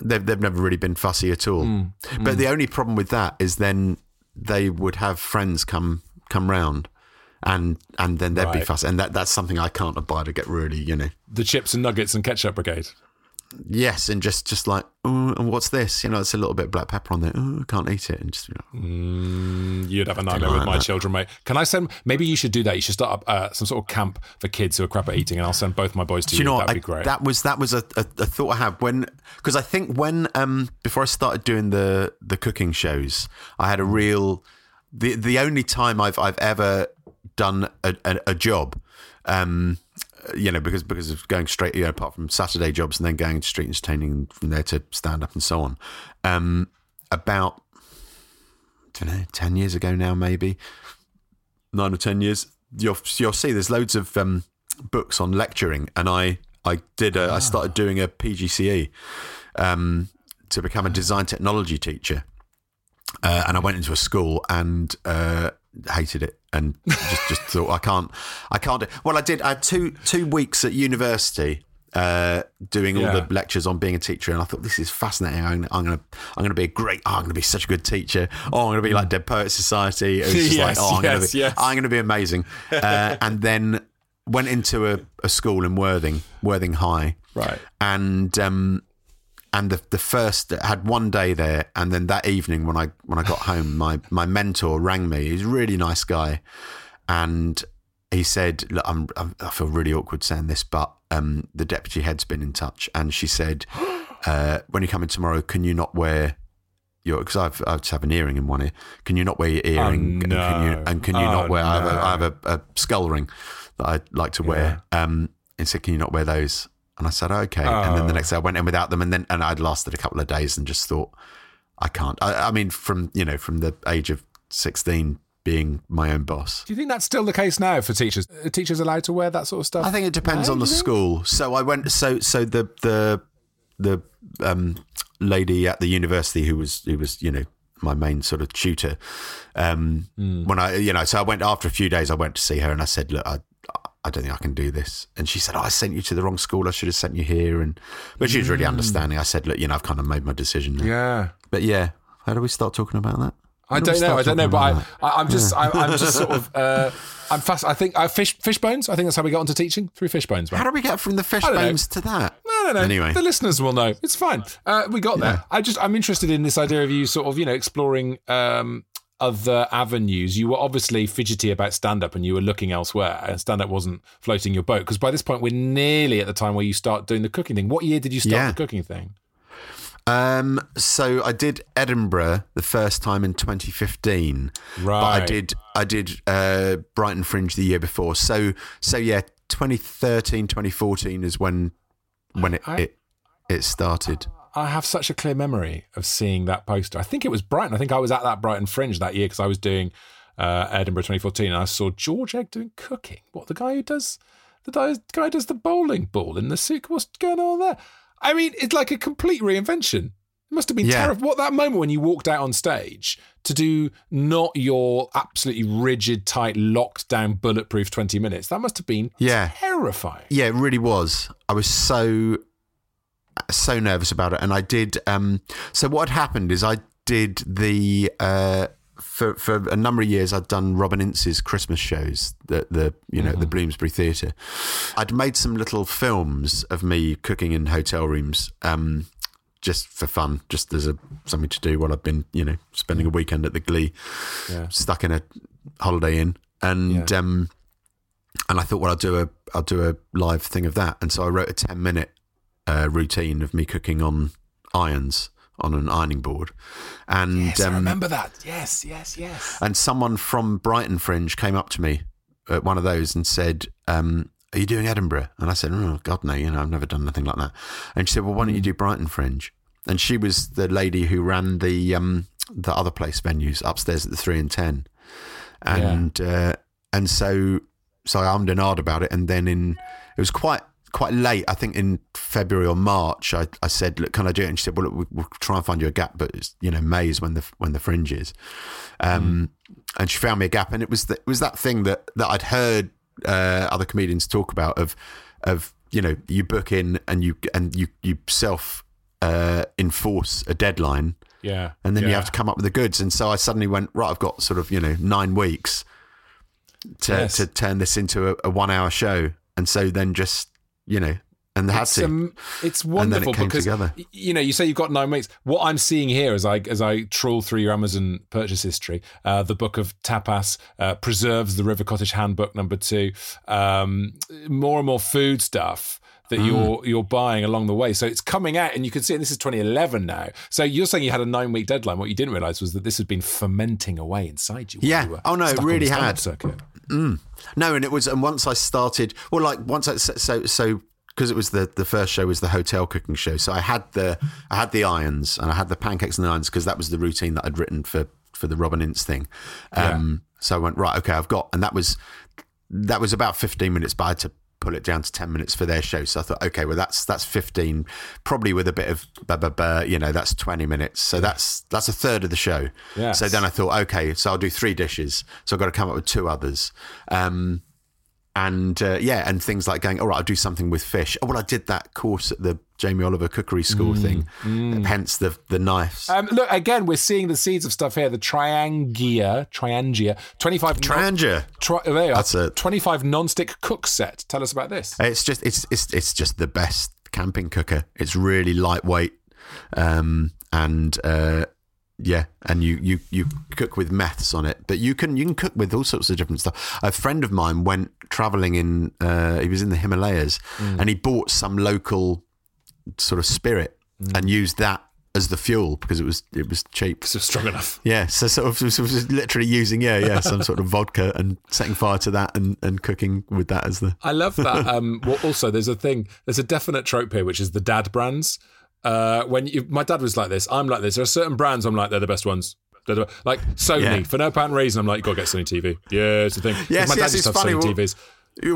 they've they've never really been fussy at all. Mm, But the only problem with that is then they would have friends come come round, and and then they'd be Right. fussy, and that that's something I can't abide to get really you know. the chips and nuggets and ketchup brigade. Yes, and just just like oh, and what's this? You know, it's a little bit of black pepper on there. Oh, I can't eat it, and just you know, Mm, You'd have a nightmare with my children, mate. Can I send? Maybe you should do that. You should start up uh, some sort of camp for kids who are crap at eating, and I'll send both my boys to Do you. you know? That'd I- be great. That was that was a, a, a thought I had when because I think when um before I started doing the the cooking shows, I had a real the the only time I've I've ever done a, a, a job. Um, you know, because because of going straight, you know, apart from Saturday jobs and then going to street entertaining and from there to stand up and so on. Um, about I don't know, ten years ago now, maybe nine or ten years. You'll you'll see there's loads of um, books on lecturing, and I I did a, I started doing a PGCE um, to become a design technology teacher, uh, and I went into a school and uh, hated it and just just thought I can't I can't do. Well, I did. I had two two weeks at university. Uh, doing all Yeah. the lectures on being a teacher, and I thought this is fascinating. I'm, I'm gonna, I'm gonna be a great. Oh, I'm gonna be such a good teacher. Oh, I'm gonna be like Dead Poets Society. It was just Yes, like, oh, I'm yes, gonna be, yes. I'm gonna be amazing. Uh, and then went into a, a school in Worthing, Worthing High, Right. and um, and the the first had one day there, and then that evening when I when I got home, my my mentor rang me. He's a really nice guy, and he said, "Look, I'm, I'm feel really awkward saying this, but um, the deputy head's been in touch, and she said, uh, when you come in tomorrow, can you not wear your because I've I just have an earring in one ear. Can you not wear your earring? and can you no. and can you Oh, not wear? I have, a, no. I have a, a skull ring that I like to wear. Um, and said, can you not wear those? And I said, okay. And then the Oh. next day I went in without them, and then and I'd lasted a couple of days and just thought, I can't. I, I mean, from you know, from the age of sixteen, being my own boss. Do you think that's still the case now for teachers? Are teachers allowed to wear that sort of stuff? I think it depends No, on the think? school. So I went. So so the the the um, lady at the university who was who was you know my main sort of tutor. Um, Hmm. When I you know so I went after a few days. I went to see her and I said, look, I. I don't think I can do this. And she said, oh, I sent you to the wrong school. I should have sent you here. And but she was really understanding. I said, look, you know, I've kind of made my decision. Now. Yeah. But yeah, how do we start talking about that? I do don't know. I don't know, but I, I, I'm just, I, I'm just sort of, uh, I'm fast. I think I fish, fish bones. I think that's how we got into teaching through fish bones. How do we get from the fish don't know. bones to that? No, no, no. Anyway. the listeners will know. It's fine. Uh, we got Yeah. there. I just, I'm interested in this idea of you sort of, you know, exploring um, other avenues. You were obviously fidgety about stand up and you were looking elsewhere, and stand up wasn't floating your boat because by this point we're nearly at the time where you start doing the cooking thing. What year did you start Yeah. the cooking thing? Um, so I did Edinburgh the first time in 2015. But I did I did uh, Brighton Fringe the year before. So so yeah, 2013, 2014 is when when it I- it, it started. I have such a clear memory of seeing that poster. I think it was Brighton. I think I was at that Brighton Fringe that year because I was doing uh, Edinburgh 2014, and I saw George Egg doing cooking. What the guy who does the guy, does the bowling ball in the suit? What's going on there? I mean, it's like a complete reinvention. It must have been Yeah. terrible. What that moment when you walked out on stage to do not your absolutely rigid, tight, locked down, bulletproof 20 minutes. That must have been Yeah. terrifying. Yeah, it really was. I was so so nervous about it, and I did. Um, so what had happened is I did the uh, for for a number of years. I'd done Robin Ince's Christmas shows, the the you know the Bloomsbury Theatre. I'd made some little films of me cooking in hotel rooms. Um, just for fun, just as a something to do while I've been, you know, spending a weekend at the Glee, Yeah. stuck in a holiday inn, and um, and I thought, well, I'll do a I'll do a live thing of that, and so I wrote a ten minute uh, routine of me cooking on irons on an ironing board, and Yes, I um, remember that. Yes, yes, yes. and someone from Brighton Fringe came up to me at one of those and said, um, "Are you doing Edinburgh?" And I said, "Oh God, no! You know, I've never done anything like that." And she said, "Well, why don't you do Brighton Fringe?" And she was the lady who ran the um, the other place venues upstairs at the Three and Ten, and uh, and so so I ummed and ahed about it, and then in it was quite quite late. I think in February or March, I, I said, "Look, can I do it?" And she said, "Well, look, we- we'll try and find you a gap, but it's you know May is when the when the fringe is." Um, And she found me a gap, and it was the, it was that thing that that I'd heard uh, other comedians talk about of of you know you book in and you and you you self uh, enforce a deadline Yeah. and then you have to come up with the goods. And so I suddenly went right. I've got sort of you know nine weeks to Yes. to turn this into a, a one hour show, and so then just you know and had it's, to. um, it's And then it wonderful because together. you know you say you've got nine weeks. What I'm seeing here as I as I trawl through your Amazon purchase history, uh, the book of tapas uh, preserves the River Cottage Handbook number two, um, more and more food stuff that you're you're buying along the way. So it's coming out, and you can see it. This is 2011 now. So you're saying you had a nine week deadline. What you didn't realize was that this had been fermenting away inside you. Yeah. you were Oh, no, it stuck on the really had. Circuit. No, and it was, and once I started, well, like once I so so because it was the the first show was the hotel cooking show, so I had the I had the irons and I had the pancakes and the irons because that was the routine that I'd written for for the Robin Ince thing. Um, So I went right, okay, I've got, and that was that was about fifteen minutes, but I had to pull it down to 10 minutes for their show. So i thought okay well that's that's 15 probably with a bit of blah, blah, blah, you know that's 20 minutes. So that's that's a third of the show. Yes. so then i thought okay so i'll do three dishes. So i've got to come up with two others. Um and uh, yeah, and things like going, all right, I'll do something with fish. Oh, well, I did that course at the Jamie Oliver Cookery School thing. Hence the the knives. Um, look, again, we're seeing the seeds of stuff here. The Triangia, Triangia, 25... Triangia. Tri- there you are. That's it. 25 non-stick cook set. Tell us about this. It's just it's it's it's just the best camping cooker. It's really lightweight, um, and uh, yeah, and you you you cook with meths on it, but you can you can cook with all sorts of different stuff. A friend of mine went traveling in. Uh, he was in the Himalayas, and he bought some local sort of spirit and used that as the fuel because it was it was cheap. So strong enough. Yeah, so sort of was, was literally using yeah yeah some sort of vodka and setting fire to that and, and cooking with that as the I love that. Um, well, also, there's a thing. There's a definite trope here, which is the dad brands. Uh, when you, my dad was like this, I'm like this. There are certain brands I'm like they're the best ones. The, like Sony Yeah. for no apparent reason. I'm like you got to get Sony TV. Yeah, it's the thing. Yes, my dad yes, used to have funny. Sony TVs.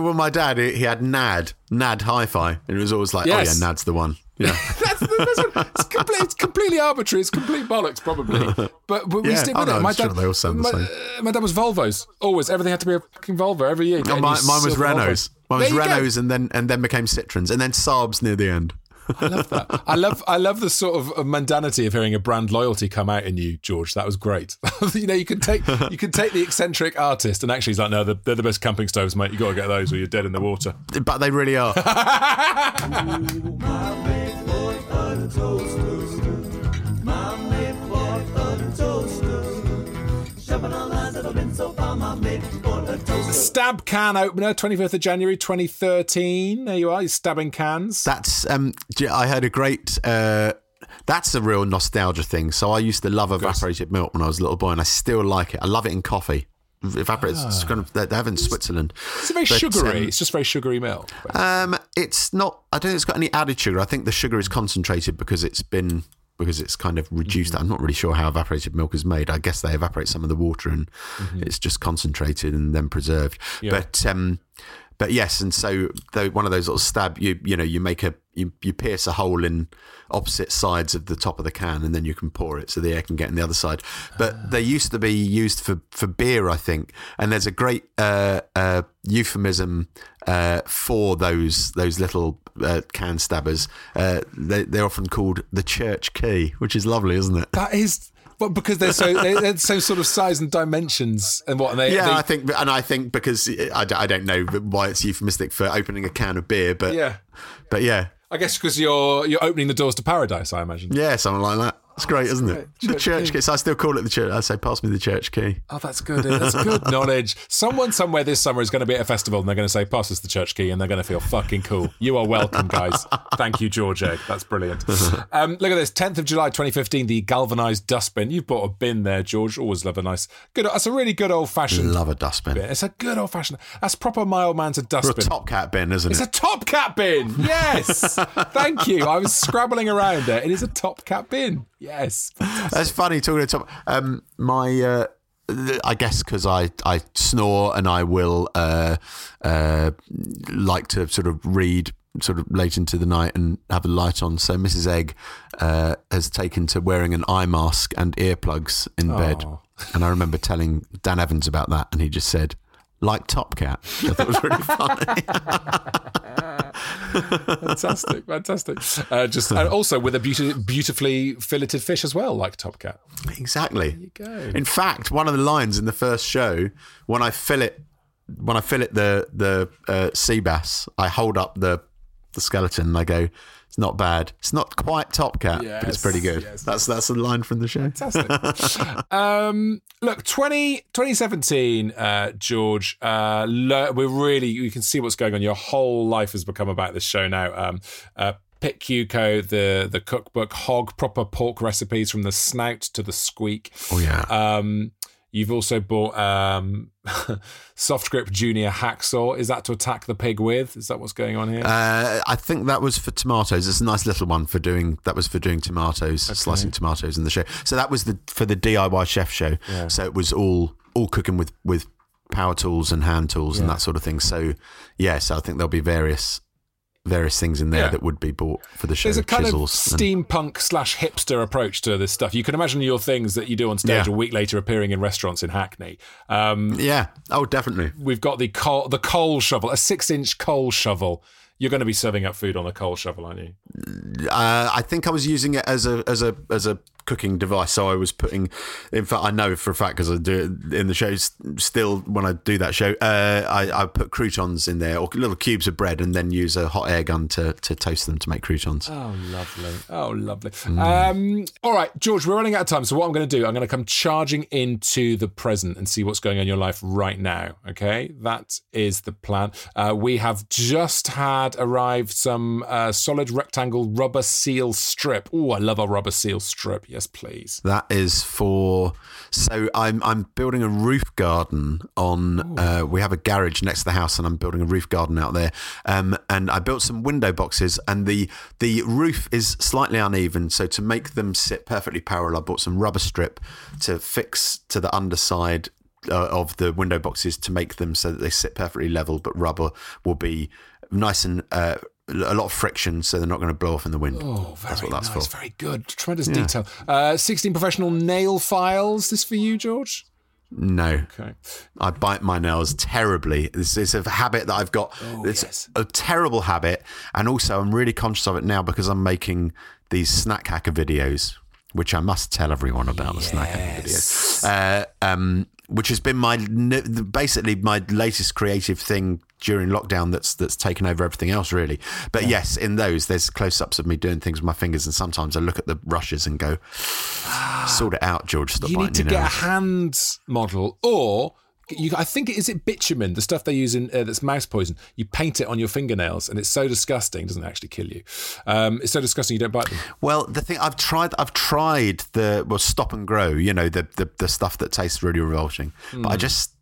Well, my dad, he had NAD, NAD Hi-Fi, and it was always like, Yes. oh yeah, NAD's the one. Yeah, That's the best one. It's, complete, it's completely arbitrary. It's complete bollocks, probably. But, but we Yeah. stick Oh, with no, it. My I'm sure dad, they all sound the same. uh, my dad was Volvos. Always, everything had to be a fucking Volvo every year. No, a mine, was silver Volvo. Renault's. Mine was go. Renault's, and then and then became Citroens, and then Saabs near the end. I love that. I love I love the sort of uh, mundanity of hearing a brand loyalty come out in you, George. That was great. you know, you can take you can take the eccentric artist and actually he's like, no, they're, they're the best camping stoves, mate. You got to get those or you're dead in the water. But they really are. Stab can opener, 25th of January 2013. There you are, you're stabbing cans. That's um. I heard a great. Uh, that's a real nostalgia thing. So I used to love evaporated milk when I was a little boy, and I still like it. I love it in coffee. Evaporated. It's kind of they have in Switzerland. It's very But, sugary. um, it's just very sugary milk. Um, it's not. I don't think it's got any added sugar. I think the sugar is concentrated because it's been because it's kind of reduced. I'm not really sure how evaporated milk is made. I guess they evaporate some of the water and it's just concentrated and then preserved. But um, but yes, and so though one of those little stab, you you know, you make a you, you pierce a hole in opposite sides of the top of the can, and then you can pour it so the air can get in the other side. But they used to be used for for beer, I think. And there's a great uh, uh, euphemism uh, for those those little uh, can stabbers. Uh, they, they're often called the church key, which is lovely, isn't it? That is. Well, because they're so they- they're so sort of size and dimensions and what and they, Yeah, they- I think, and I think because I don't know why it's euphemistic for opening a can of beer, but yeah. but yeah, I guess because you're you're opening the doors to paradise. I imagine. Yeah, something like that. It's great, isn't it? The Church church key. key. So I still call it the church. I say, pass me the church key. Oh, that's good. That's good knowledge. Someone somewhere this summer is going to be at a festival and they're going to say, pass us the church key, and they're going to feel fucking cool. You are welcome, guys. Thank you, George Egg. That's brilliant. Um, look at this 10th of July 2015, the galvanized dustbin. You've bought a bin there, George. Always love a nice, good. That's a really good old fashioned Love a dustbin. bin. It's a good old fashioned, that's proper mild man's a Or a top cat bin, isn't it? It's a top cat bin. Yes. Thank you. I was scrabbling around there. It is a top cat bin. Yes. That's funny talking to top. Um, my, uh, I guess because I, I snore and I will uh, uh, like to sort of read sort of late into the night and have a light on. So Mrs. Egg uh, has taken to wearing an eye mask and earplugs in bed. And I remember telling Dan Evans about that, and he just said, like Top Cat. I thought was really funny. Fantastic, fantastic. Uh, just and also with a beauti- beautifully filleted fish as well, like Top Cat. Exactly. You go. In fact, one of the lines in the first show, when I fillet, when I fillet the the uh, sea bass, I hold up the the skeleton and I go, "It's not bad. It's not quite Top Cat, but it's pretty good." yes. That's that's a line from the show. Fantastic. um, look, 20, 2017, uh, George, uh, we're really, you can see what's going on. Your whole life has become about this show now. Um, uh, Pitt Cue Co, the the cookbook, hog proper pork recipes from the snout to the squeak. Oh yeah. Um, you've also bought um, soft grip junior hacksaw. Is that to attack the pig with? Is that what's going on here? Uh, I think that was for tomatoes. It's a nice little one for doing. That was for doing tomatoes, slicing tomatoes in the show. So that was the for the DIY chef show. So it was all all cooking with with power tools and hand tools and that sort of thing. So yeah, so I think there'll be various various things in there Yeah. that would be bought for the show. There's a kind of steampunk slash hipster approach to this stuff. You can imagine your things that you do on stage Yeah. a week later appearing in restaurants in Hackney. Um, yeah. Oh, definitely. we've got the coal, the coal shovel, a six inch coal shovel. You're going to be serving up food on a coal shovel, aren't you? Uh, I think I was using it as a as a as a cooking device. So I was putting. In fact, I know for a fact because I do it in the shows. Still, when I do that show, uh, I, I put croutons in there or little cubes of bread, and then use a hot air gun to, to toast them to make croutons. Oh, lovely. Oh, lovely. Um, all right, George, we're running out of time. So, what I'm going to do, I'm going to come charging into the present and see what's going on in your life right now. Okay. That is the plan. Uh, we have just had arrived some uh, solid rectangle rubber seal strip. Oh, I love a rubber seal strip. Yes, please. That is for. So I'm I'm building a roof garden on. Uh, we have a garage next to the house, and I'm building a roof garden out there. Um, and I built some window boxes, and the the roof is slightly uneven. So to make them sit perfectly parallel, I bought some rubber strip to fix to the underside. Uh, of the window boxes to make them so that they sit perfectly level, but rubber will be nice and uh, a lot of friction, so they're not going to blow off in the wind. Oh, very that's what that's nice. for. Very good. Tremendous detail. Uh, 16 professional nail files. This for you, George? No, Okay. I bite my nails terribly. This is a habit that I've got. it's yes. a terrible habit, and also I'm really conscious of it now because I'm making these snack hacker videos, which I must tell everyone about the snack hacker videos. Uh, um, which has been my basically my latest creative thing during lockdown. That's that's taken over everything else really. But yes, in those there's close-ups of me doing things with my fingers, and sometimes I look at the rushes and go, "Sort it out, George. Stop you need to get a nails." hand model or you, I think is it bitumen, the stuff they use in uh, that's mouse poison. You paint it on your fingernails, and it's so disgusting. It doesn't actually kill you. Um, it's so disgusting you don't bite them. Well, the thing I've tried, I've tried the well, stop and grow. You know, the the, the stuff that tastes really revolting, but I just.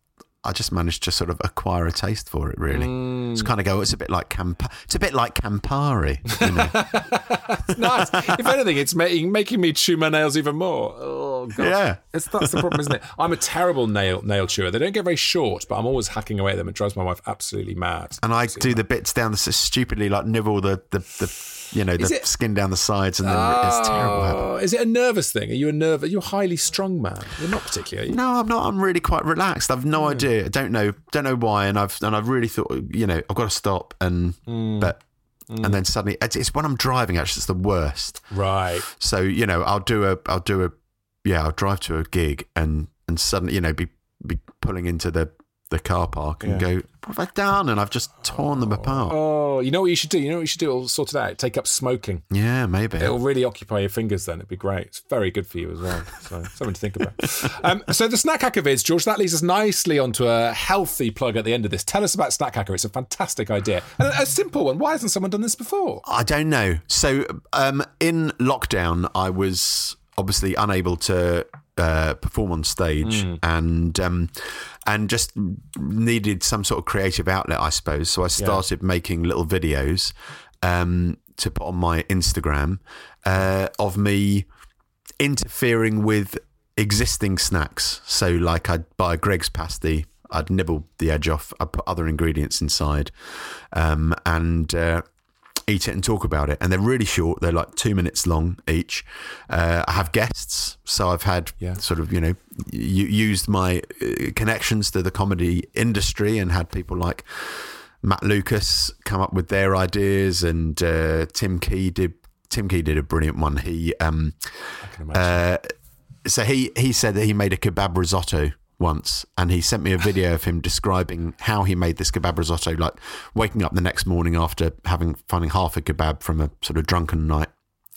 I just managed to sort of acquire a taste for it. Really, mm. it's kind of go. It's a bit like Camp. It's a bit like Campari. You know? nice. if anything, it's making making me chew my nails even more. Oh god. Yeah. It's, that's the problem, isn't it? I'm a terrible nail nail chewer. They don't get very short, but I'm always hacking away at them. It drives my wife absolutely mad. and I do the bits down the stupidly like nibble the the, the you know the it- skin down the sides, and then it's terrible habit. Oh, is it a nervous thing? Are you a nervous? You're a highly strong man. You're not particularly. Are you? No, I'm not. I'm really quite relaxed. I've no hmm. idea. I don't know. Don't know why. And I've and I've really thought. You know, I've got to stop. And hmm. but and hmm. then suddenly it's, it's when I'm driving. Actually, it's the worst. Right. So you know, I'll do a, I'll do a, yeah, I'll drive to a gig and and suddenly you know be be pulling into the the car park and go, what have I done? And I've just torn them apart. Oh, you know what you should do? You know what you should do? It'll sort it out. Take up smoking. Yeah, maybe. It'll really occupy your fingers then. It'd be great. It's very good for you as well. So something to think about. Um, so the Snack Hacker vids, George, that leads us nicely onto a healthy plug at the end of this. Tell us about Snack Hacker. It's a fantastic idea. And a, a simple one. Why hasn't someone done this before? I don't know. So um, in lockdown, I was obviously unable to uh, perform on stage, and um, and just needed some sort of creative outlet, I suppose. So I started making little videos um, to put on my Instagram uh, of me interfering with existing snacks. So, like, I'd buy a Greggs pasty, I'd nibble the edge off, I'd put other ingredients inside, um, and uh, eat it and talk about it. And they're really short; they're like two minutes long each. Uh, I have guests, so I've had Yeah. sort of you know used my uh, connections to the comedy industry and had people like. Matt Lucas come up with their ideas, and uh, Tim Key did. Tim Key did a brilliant one. He um, uh, so he he said that he made a kebab risotto once, and he sent me a video of him describing how he made this kebab risotto, like waking up the next morning after having finding half a kebab from a sort of drunken night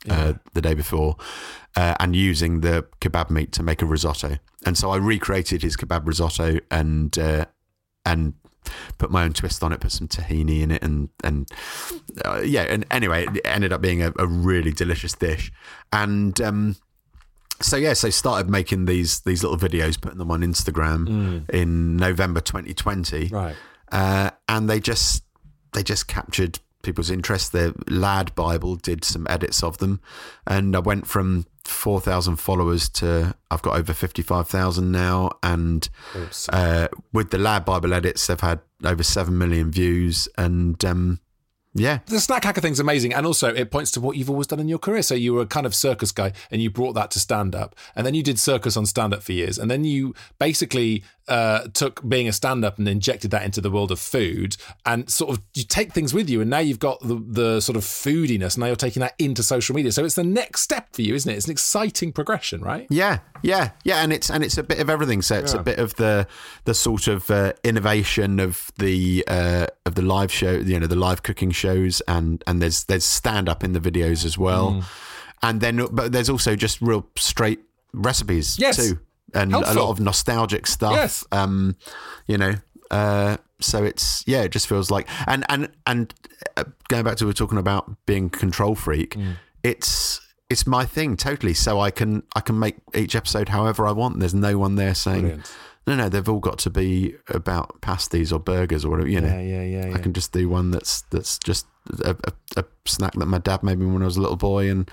uh, the day before, uh, and using the kebab meat to make a risotto. And so I recreated his kebab risotto and uh, and put my own twist on it, put some tahini in it, and and uh, yeah, and anyway, it ended up being a, a really delicious dish. And um, so yeah, so started making these these little videos, putting them on Instagram in November 2020, Right. uh, and they just they just captured people's interest. The Lad Bible did some edits of them, and I went from four thousand followers to I've got over fifty five thousand now, and uh, with the Lad Bible edits, they've had over seven million views, and um, Yeah. The snack hacker thing's amazing, and also it points to what you've always done in your career. So you were a kind of circus guy, and you brought that to stand up, and then you did circus on stand up for years, and then you basically uh, took being a stand up and injected that into the world of food, and sort of you take things with you, and now you've got the, the sort of foodiness. And now you're taking that into social media, so it's the next step for you, isn't it? It's an exciting progression, right? Yeah, yeah, yeah, and it's and it's a bit of everything. So it's a bit of the the sort of uh, innovation of the uh, of the live show, you know, the live cooking shows, and and there's there's stand up in the videos as well, Mm. and then but there's also just real straight recipes Yes. too, and a lot of nostalgic stuff. Yes. um, you know. Uh, so it's yeah, it just feels like and and and uh, going back to we we're talking about being a control freak. Mm. It's it's my thing totally. So I can I can make each episode however I want. There's no one there saying Brilliant. no, no. They've all got to be about pasties or burgers or whatever. You know, Yeah, yeah, yeah, yeah. I can just do one that's that's just a, a, a snack that my dad made me when I was a little boy and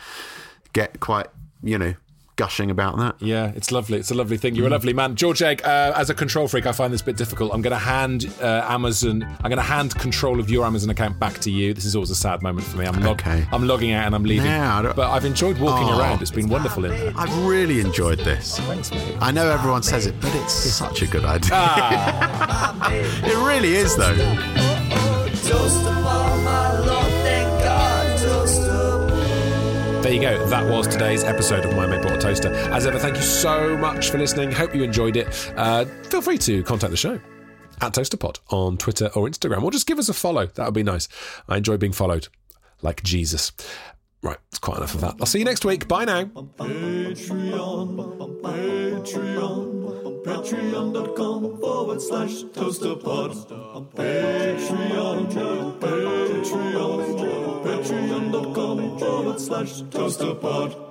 get quite you know gushing about that. Yeah, it's lovely. It's a lovely thing. You're a lovely man, George Egg. Uh, as a control freak, I find this a bit difficult. I'm going to hand uh, Amazon. I'm going to hand control of your Amazon account back to you. This is always a sad moment for me. I'm log- Okay. I'm logging out and I'm leaving. Yeah, but I've enjoyed walking Oh. around. It's been wonderful in there. I've really enjoyed this. Thanks, mate. I know everyone says it, but it's such a good idea. it really is, though. There you go. That was today's episode of My Mate Bought a Toaster. As ever, thank you so much for listening. Hope you enjoyed it. Uh, feel free to contact the show at ToasterPod on Twitter or Instagram, or just give us a follow. That would be nice. I enjoy being followed, like Jesus. Right, it's quite enough of that. I'll see you next week. Bye now. Patreon, Patreon, patreon.com forward slash toasterpod. Patreon, Patreon, patreon.com forward slash toasterpod.